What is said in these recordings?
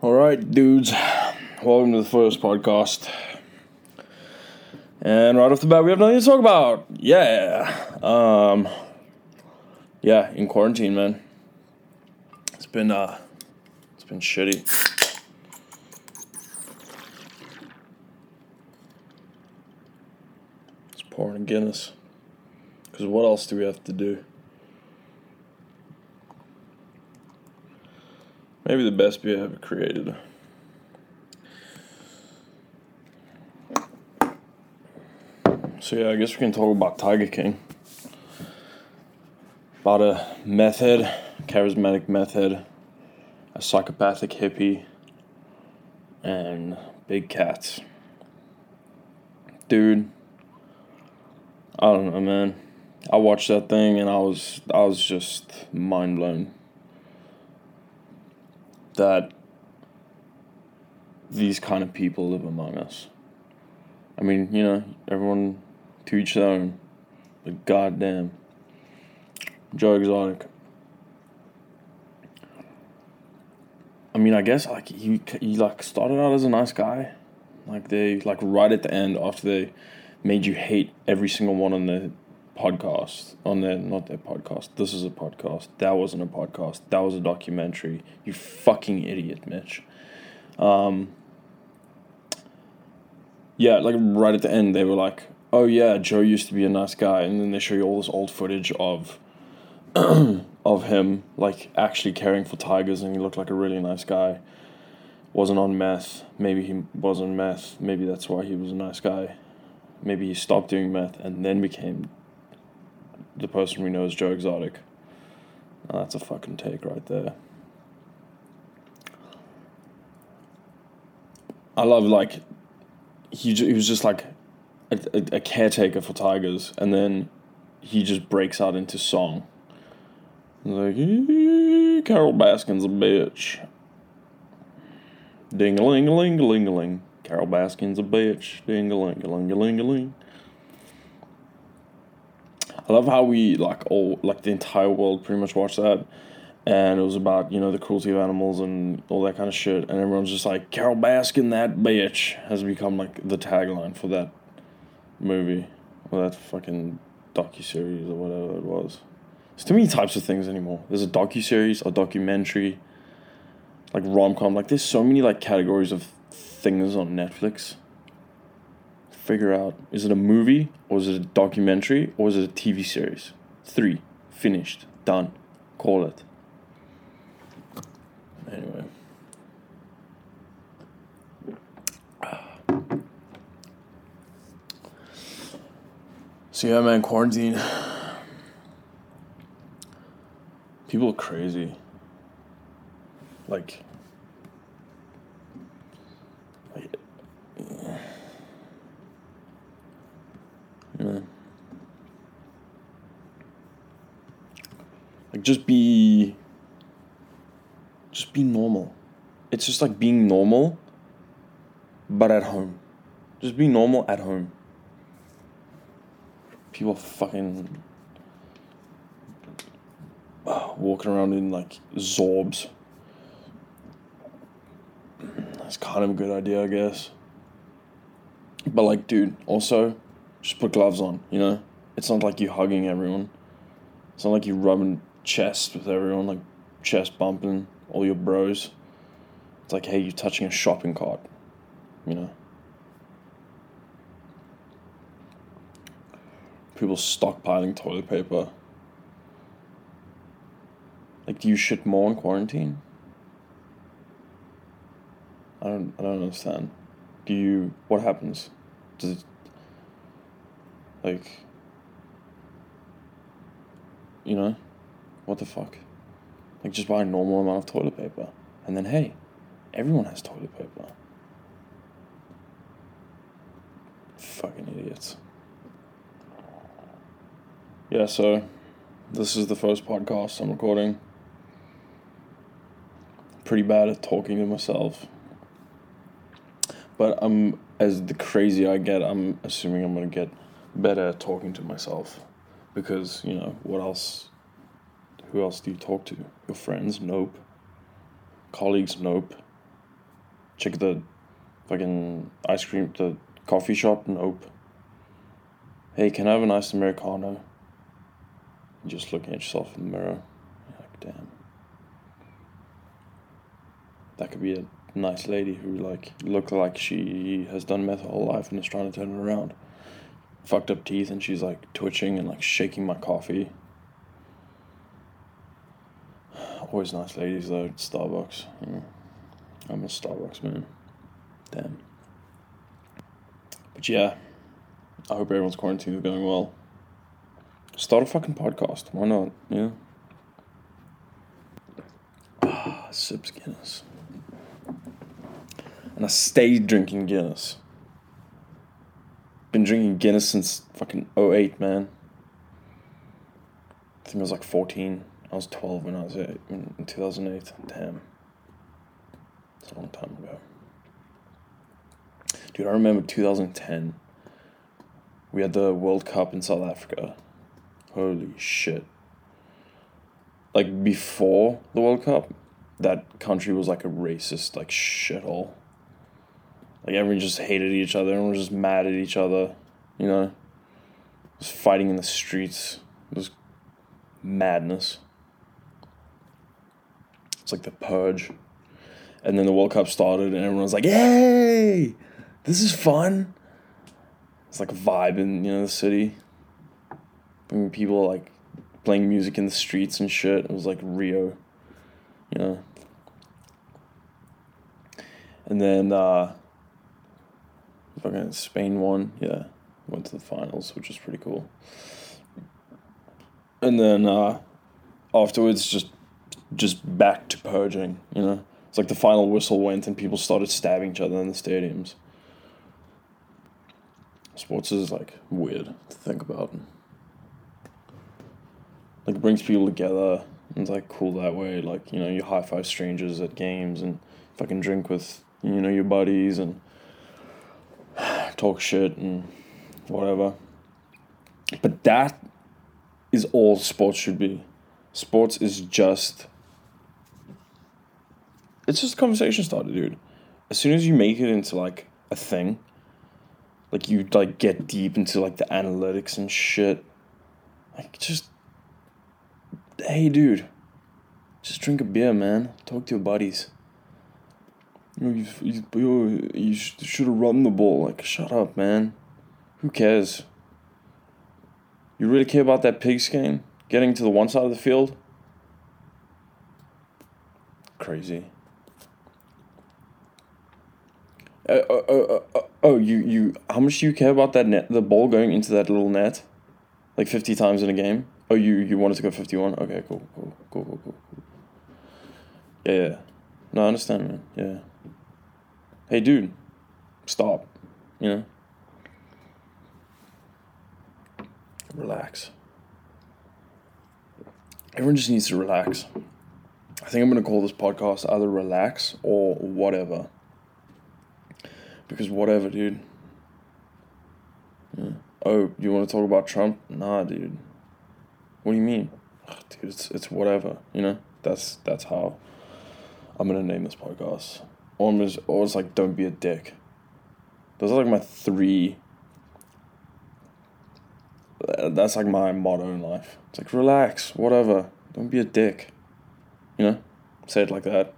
All right, dudes. Welcome to the first podcast. And right off the bat, we have nothing to talk about. Yeah. Um. Yeah, in quarantine, man. It's been uh, it's been shitty. It's pouring Guinness. Cause what else do we have to do? Maybe the best beer I've ever created. So yeah, I guess we can talk about Tiger King. About a method, charismatic method, a psychopathic hippie, and big cats. Dude, I don't know, man. I watched that thing and I was I was just mind blown that these kind of people live among us. I mean, you know, everyone to each their own, but goddamn, Joe Exotic. I mean, I guess like he he like started out as a nice guy, like they like right at the end after they made you hate every single one on the podcast on their not their podcast. This is a podcast. That wasn't a podcast. That was a documentary. You fucking idiot, Mitch. Um, yeah, like right at the end, they were like, "Oh yeah, Joe used to be a nice guy," and then they show you all this old footage of of him like actually caring for tigers, and he looked like a really nice guy. Wasn't on meth. Maybe he was on meth. Maybe that's why he was a nice guy. Maybe he stopped doing meth and then became the person we know as Joe Exotic. That's a fucking take right there. I love like he he was just like a, a, a caretaker for tigers, and then he just breaks out into song. Like Carole Baskin's a bitch. Ding a ling a ling a ling a ling. Carole Baskin's a bitch. Ding a ling a ling a ling a ling. I love how we like all like the entire world pretty much watched that, and it was about you know the cruelty of animals and all that kind of shit, and everyone's just like Carole Baskin, that bitch, has become like the tagline for that movie or that fucking docu series or whatever it was. There's too many types of things anymore. There's a docu series, a documentary, like rom com. Like there's so many like categories of things on Netflix figure out is it a movie or is it a documentary or is it a TV series? Three. Finished. Done. Call it. Anyway. So yeah, man, quarantine. People are crazy. Like Yeah. Like just be just be normal. It's just like being normal but at home. Just be normal at home. People fucking uh, walking around in like zorbs. That's kind of a good idea, I guess. But like, dude, also just put gloves on, you know? It's not like you're hugging everyone. It's not like you're rubbing chest with everyone, like chest bumping all your bros. It's like, hey, you're touching a shopping cart, you know? People stockpiling toilet paper. Like, do you shit more in quarantine? I don't, I don't understand. Do you, what happens? Does it, like, you know, what the fuck? Like, just buy a normal amount of toilet paper. And then, hey, everyone has toilet paper. Fucking idiots. Yeah, so this is the first podcast I'm recording. Pretty bad at talking to myself. But I'm as the crazier I get, I'm assuming I'm gonna get better at talking to myself. Because, you know, what else who else do you talk to? Your friends? Nope. Colleagues? Nope. check the fucking ice cream, the coffee shop. Nope. Hey, can I have a nice americano? Just looking at yourself in the mirror, like damn. That could be a nice lady who like looked like she has done meth her whole life and is trying to turn it around. Fucked up teeth and she's like twitching and like shaking my coffee. Always nice ladies though Starbucks. Yeah. I'm a Starbucks man. Damn. But yeah, I hope everyone's quarantine is going well. Start a fucking podcast. Why not? Yeah. Ah, sips Guinness. And I stayed drinking Guinness. Been drinking Guinness since fucking 08, man. I think I was like 14. I was 12 when I was eight, in 2008. Damn. It's a long time ago. Dude, I remember 2010. We had the World Cup in South Africa. Holy shit. Like before the World Cup, that country was like a racist, like shithole. Like everyone just hated each other, everyone was just mad at each other, you know? Just fighting in the streets. It was madness. It's like the purge. And then the World Cup started and everyone was like, "Yay! this is fun. It's like a vibe in, you know, the city. When people like playing music in the streets and shit. It was like Rio. You know. And then uh fucking Spain won, yeah. Went to the finals, which was pretty cool. And then uh afterwards just just back to purging, you know. It's like the final whistle went and people started stabbing each other in the stadiums. Sports is like weird to think about. Like it brings people together and it's like cool that way. Like, you know, you high five strangers at games and fucking drink with, you know, your buddies and talk shit and whatever. But that is all sports should be. Sports is just it's just a conversation starter, dude. As soon as you make it into like a thing, like you like get deep into like the analytics and shit, like just hey dude, just drink a beer, man. Talk to your buddies. You, you, you, you should have run the ball. Like, shut up, man. Who cares? You really care about that pigskin getting to the one side of the field? Crazy. Uh, uh, uh, oh, you, you. How much do you care about that net? The ball going into that little net, like fifty times in a game. Oh, you you wanted to go fifty one. Okay, cool, cool, cool, cool, cool. Yeah, yeah. No, I understand, man. Yeah. Hey, dude, stop. You know. Relax. Everyone just needs to relax. I think I'm gonna call this podcast either relax or whatever. Because whatever, dude. Yeah. Oh, you want to talk about Trump? Nah, dude. What do you mean? Ugh, dude, it's it's whatever. You know. That's that's how I'm gonna name this podcast. Or I'm just, or it's like don't be a dick. Those are like my three. Uh, that's like my motto in life. It's like relax, whatever. Don't be a dick. You know, say it like that.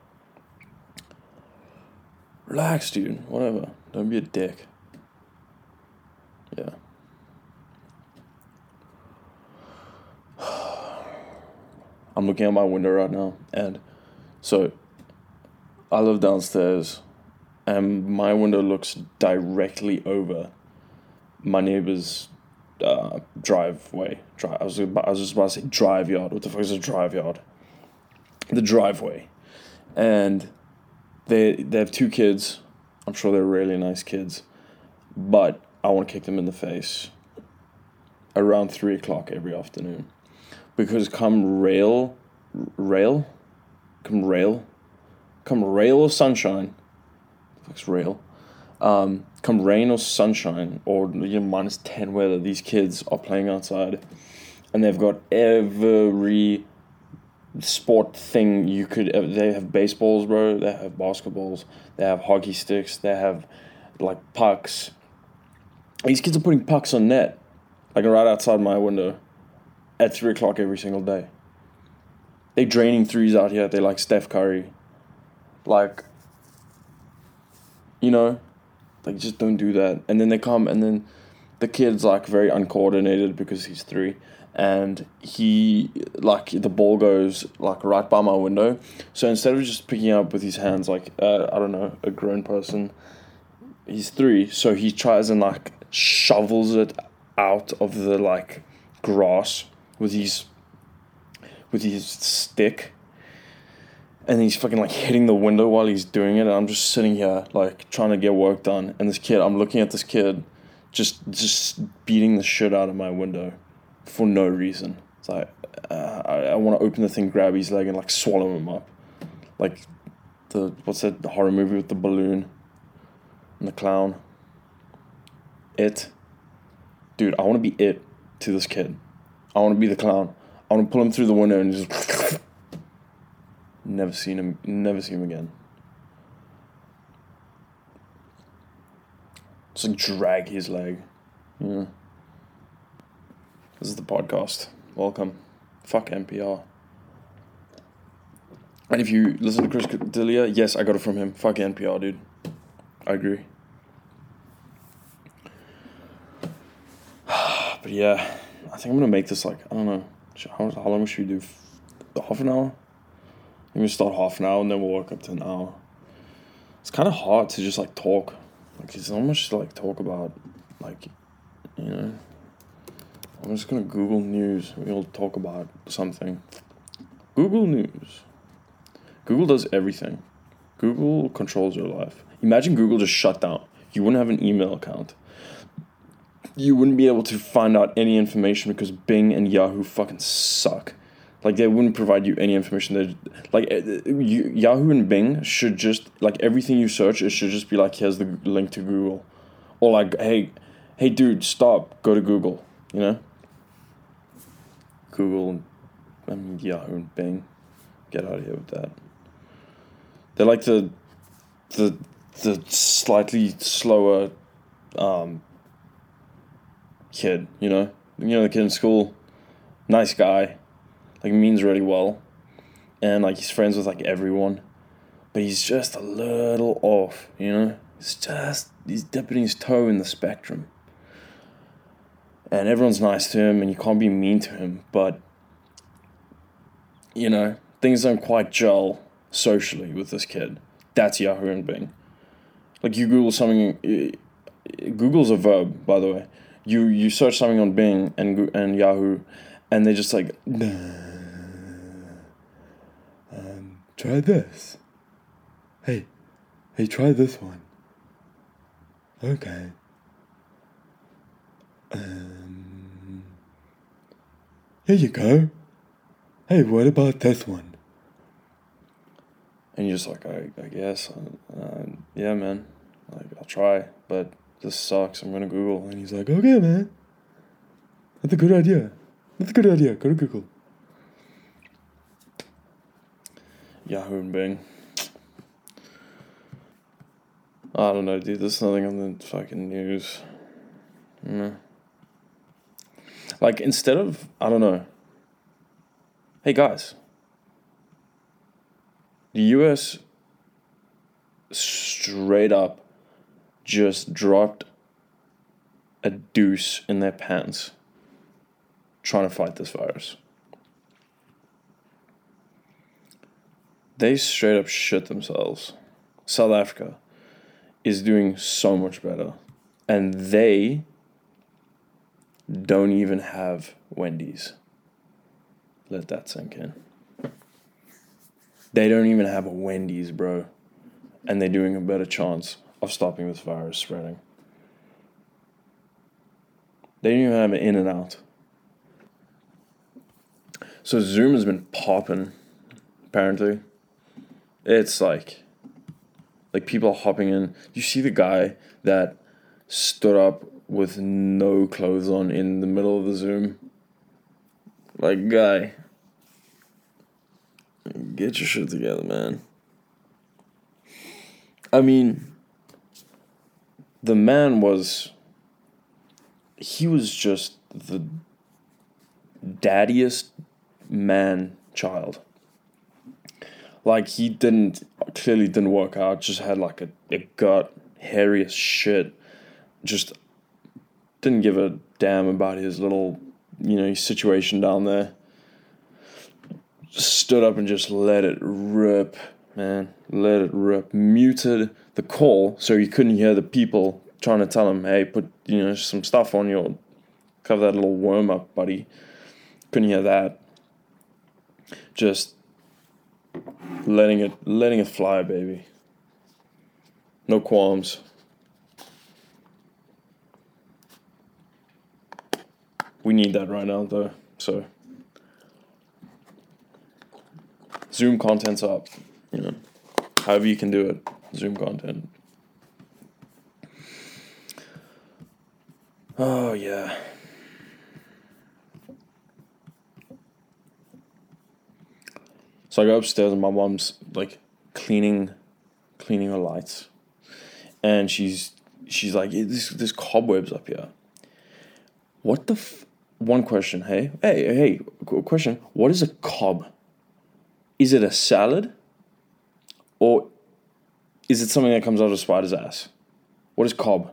Relax, dude. Whatever. Don't be a dick. Yeah. I'm looking out my window right now, and so I live downstairs, and my window looks directly over my neighbor's uh, driveway. Dri- I was about, I was just about to say drive yard. What the fuck is a drive yard? The driveway, and they they have two kids. I'm sure they're really nice kids, but I want to kick them in the face around three o'clock every afternoon, because come rail, rail, come rail, come rail or sunshine. Fuck's rail. Um, come rain or sunshine or you know, minus 10 weather, these kids are playing outside and they've got every sport thing you could. Uh, they have baseballs, bro. They have basketballs. They have hockey sticks. They have like pucks. These kids are putting pucks on net, like right outside my window, at three o'clock every single day. They draining threes out here. They like Steph Curry. Like, you know, like just don't do that. And then they come and then the kid's like very uncoordinated because he's three and he like the ball goes like right by my window. So instead of just picking up with his hands like uh, i don't know a grown person he's three. So he tries and like shovels it out of the like grass with his with his stick. And he's fucking like hitting the window while he's doing it. And i'm just sitting here like trying to get work done. And this kid i'm looking at this kid just just beating the shit out of my window for no reason. It's like uh, I, I want to open the thing, grab his leg, and like swallow him up, like the what's that the horror movie with the balloon and the clown. It, dude, I want to be it to this kid. I want to be the clown. I want to pull him through the window and just never seen him, never see him again. Just like drag his leg. Yeah. This is the podcast. Welcome. Fuck NPR. And if you listen to Chris D'Elia, yes, I got it from him. Fuck NPR, dude. I agree. but yeah, I think I'm gonna make this like I don't know. How, how long should we do? Half an hour. I'm start half an hour and then we'll work up to an hour. It's kind of hard to just like talk. Like there's so much to like talk about. Like, you know. I'm just gonna Google News. We'll talk about something. Google News. Google does everything. Google controls your life. Imagine Google just shut down. You wouldn't have an email account. You wouldn't be able to find out any information because Bing and Yahoo fucking suck. Like they wouldn't provide you any information. They like eh, eh, you, Yahoo and Bing should just like everything you search. It should just be like here's the link to Google, or like hey, hey dude, stop, go to Google. You know. Google, I mean Yahoo and Bing. Get out of here with that. They're like the the the slightly slower um, kid, you know? You know the kid in school, nice guy, like means really well. And like he's friends with like everyone. But he's just a little off, you know? He's just he's dipping his toe in the spectrum and everyone's nice to him and you can't be mean to him but you know things don't quite gel socially with this kid. That's yahoo and bing. Like you google something google's a verb by the way. You you search something on bing and and yahoo and they're just like um, try this. Hey hey try this one. Okay um, here you go. Hey, what about this one? And you're just like, I, I guess, uh, uh, yeah, man. Like, I'll try, but this sucks. I'm gonna Google. And he's like, okay, man. That's a good idea. That's a good idea. Go to Google. Yahoo and Bing. I don't know, dude. There's nothing on the fucking news. Mm. Like instead of I don't know. Hey guys. The US straight up just dropped a deuce in their pants trying to fight this virus. They straight up shit themselves. South Africa is doing so much better. And they don't even have Wendy's. Let that sink in. They don't even have a Wendy's, bro. And they're doing a better chance of stopping this virus spreading. They don't even have an In-N-Out. So Zoom has been popping, apparently. It's like like people hopping in. You see the guy that stood up with no clothes on in the middle of the Zoom. Like, guy, Get your shit together, man. I mean, the man was. He was just the daddiest man child. Like, he didn't. Clearly didn't work out, just had like a, a gut, hairy as shit. Just didn't give a damn about his little, you know, situation down there stood up and just let it rip, man. Let it rip. Muted the call so you couldn't hear the people trying to tell him, hey, put you know some stuff on your cover that little worm up, buddy. Couldn't hear that. Just letting it letting it fly, baby. No qualms. We need that right now though, so Zoom content's up. You know, however you can do it, Zoom content. Oh yeah. So I go upstairs and my mom's like cleaning, cleaning her lights, and she's she's like, "This there's cobwebs up here." What the? F- One question. Hey, hey, hey. Question. What is a cob? is it a salad or is it something that comes out of a spider's ass? What is cob?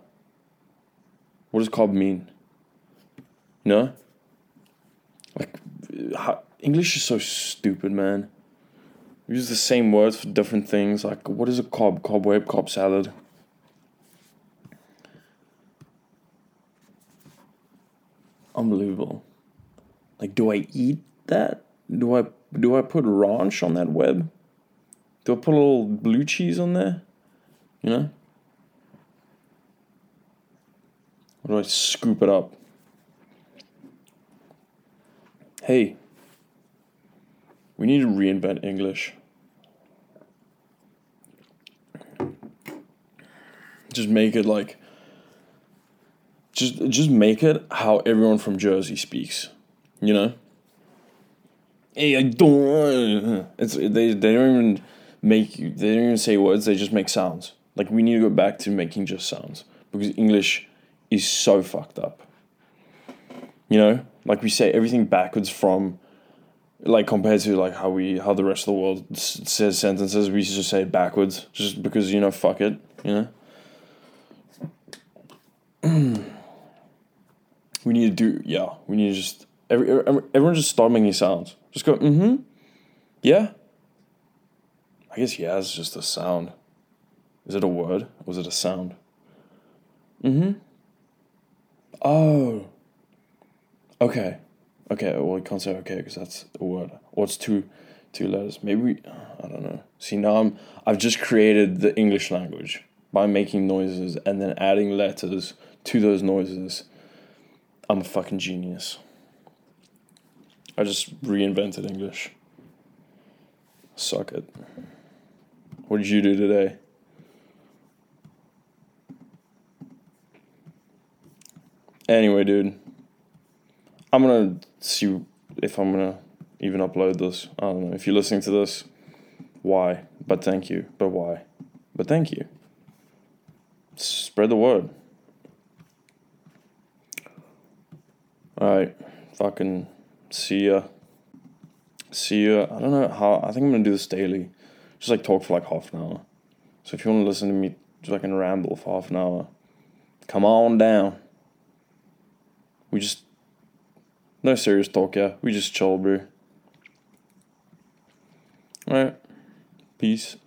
What does cob mean? No? Like, how, English is so stupid, man. We use the same words for different things. Like, what is a cob? Cobweb, cob salad. Unbelievable. Like, do I eat that? Do I do I put ranch on that web? Do I put a little blue cheese on there? You know? Or do I scoop it up? Hey, we need to reinvent English. Just make it like just just make it how everyone from Jersey speaks. You know? hey, I don't. It's they they don't even make they don't even say words. They just make sounds. Like we need to go back to making just sounds because English is so fucked up. You know, like we say everything backwards from, like compared to like how we how the rest of the world s- says sentences. We just say it backwards just because you know fuck it. You know. we need to do yeah. We need to just every, every everyone just start making sounds. Just go, mm hmm. Yeah. I guess yeah is just a sound. Is it a word? Or was it a sound? Mm hmm. Oh. Okay. Okay, well, you can't say okay because that's a word. Or it's two, two letters. Maybe we, I don't know. See, now I'm, I've just created the English language by making noises and then adding letters to those noises. I'm a fucking genius. I just reinvented English. Suck it. What did you do today? Anyway, dude, I'm gonna see if I'm gonna even upload this. I don't know. If you're listening to this, why? But thank you. But why? But thank you. Spread the word. Alright. Fucking see ya. See ya. I don't know how. I think I'm gonna do this daily. Just like talk for like half an hour. So if you want to listen to me just like a ramble for half an hour, come on down. We just no serious talk, yeah. We just chill, bro. Alright. Peace